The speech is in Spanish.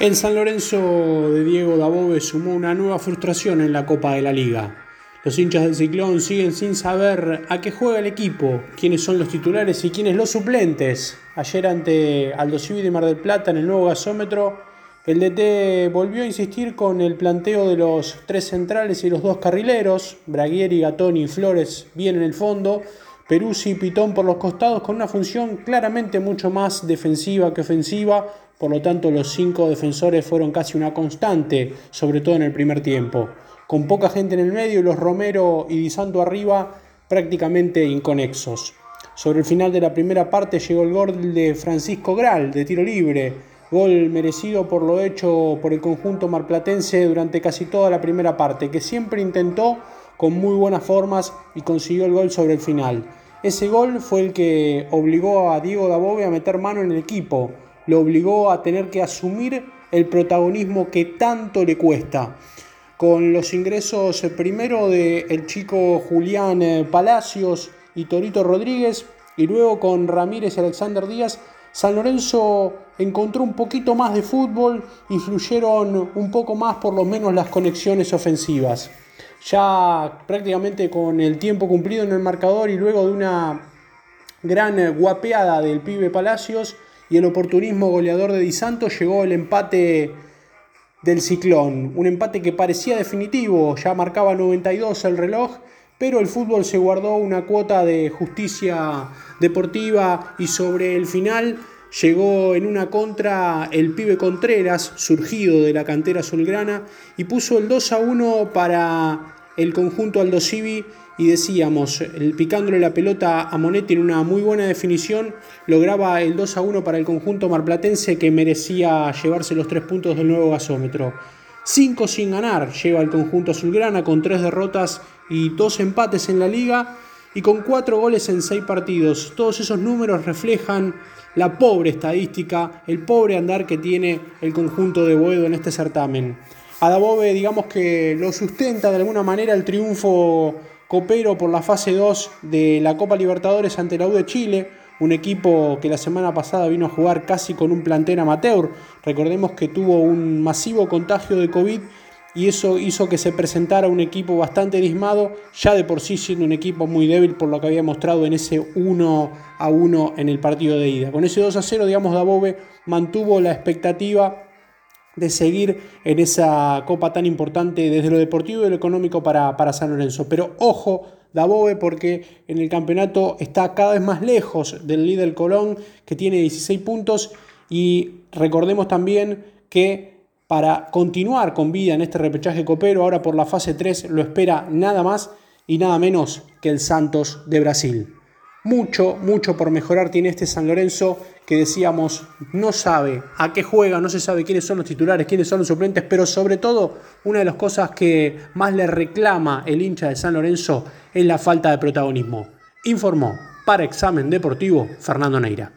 El San Lorenzo de Diego Dabove sumó una nueva frustración en la Copa de la Liga. Los hinchas del Ciclón siguen sin saber a qué juega el equipo, quiénes son los titulares y quiénes los suplentes. Ayer ante Aldo Civi de Mar del Plata en el nuevo gasómetro, el DT volvió a insistir con el planteo de los tres centrales y los dos carrileros, Braguieri, Gatoni y Flores bien en el fondo, Peruzzi y Pitón por los costados con una función claramente mucho más defensiva que ofensiva, por lo tanto los cinco defensores fueron casi una constante, sobre todo en el primer tiempo. Con poca gente en el medio y los Romero y Di Santo arriba prácticamente inconexos. Sobre el final de la primera parte llegó el gol de Francisco Gral de tiro libre, gol merecido por lo hecho por el conjunto marplatense durante casi toda la primera parte, que siempre intentó con muy buenas formas y consiguió el gol sobre el final. Ese gol fue el que obligó a Diego Dabove a meter mano en el equipo, lo obligó a tener que asumir el protagonismo que tanto le cuesta. Con los ingresos eh, primero del el chico Julián eh, Palacios y Torito Rodríguez y luego con Ramírez y Alexander Díaz, San Lorenzo encontró un poquito más de fútbol, influyeron un poco más por lo menos las conexiones ofensivas. Ya prácticamente con el tiempo cumplido en el marcador y luego de una gran guapeada del pibe Palacios, y el oportunismo goleador de Di Santo llegó el empate del Ciclón. Un empate que parecía definitivo, ya marcaba 92 el reloj, pero el fútbol se guardó una cuota de justicia deportiva y sobre el final llegó en una contra el pibe Contreras, surgido de la cantera azulgrana, y puso el 2 a 1 para el conjunto Aldo Civi y decíamos, el, picándole la pelota a Monetti en una muy buena definición, lograba el 2 a 1 para el conjunto marplatense que merecía llevarse los tres puntos del nuevo gasómetro. Cinco sin ganar lleva el conjunto azulgrana con tres derrotas y dos empates en la liga y con cuatro goles en seis partidos. Todos esos números reflejan la pobre estadística, el pobre andar que tiene el conjunto de Boedo en este certamen. A Dabove digamos que lo sustenta de alguna manera el triunfo copero por la fase 2 de la Copa Libertadores ante la U de Chile, un equipo que la semana pasada vino a jugar casi con un plantel amateur. Recordemos que tuvo un masivo contagio de COVID y eso hizo que se presentara un equipo bastante dismado, ya de por sí siendo un equipo muy débil por lo que había mostrado en ese 1 a 1 en el partido de ida. Con ese 2 a 0, digamos, Dabove mantuvo la expectativa de seguir en esa copa tan importante desde lo deportivo y lo económico para, para San Lorenzo. Pero ojo, Dabove, porque en el campeonato está cada vez más lejos del líder Colón, que tiene 16 puntos, y recordemos también que para continuar con vida en este repechaje copero, ahora por la fase 3 lo espera nada más y nada menos que el Santos de Brasil. Mucho, mucho por mejorar tiene este San Lorenzo que decíamos no sabe a qué juega, no se sabe quiénes son los titulares, quiénes son los suplentes, pero sobre todo una de las cosas que más le reclama el hincha de San Lorenzo es la falta de protagonismo. Informó para Examen Deportivo Fernando Neira.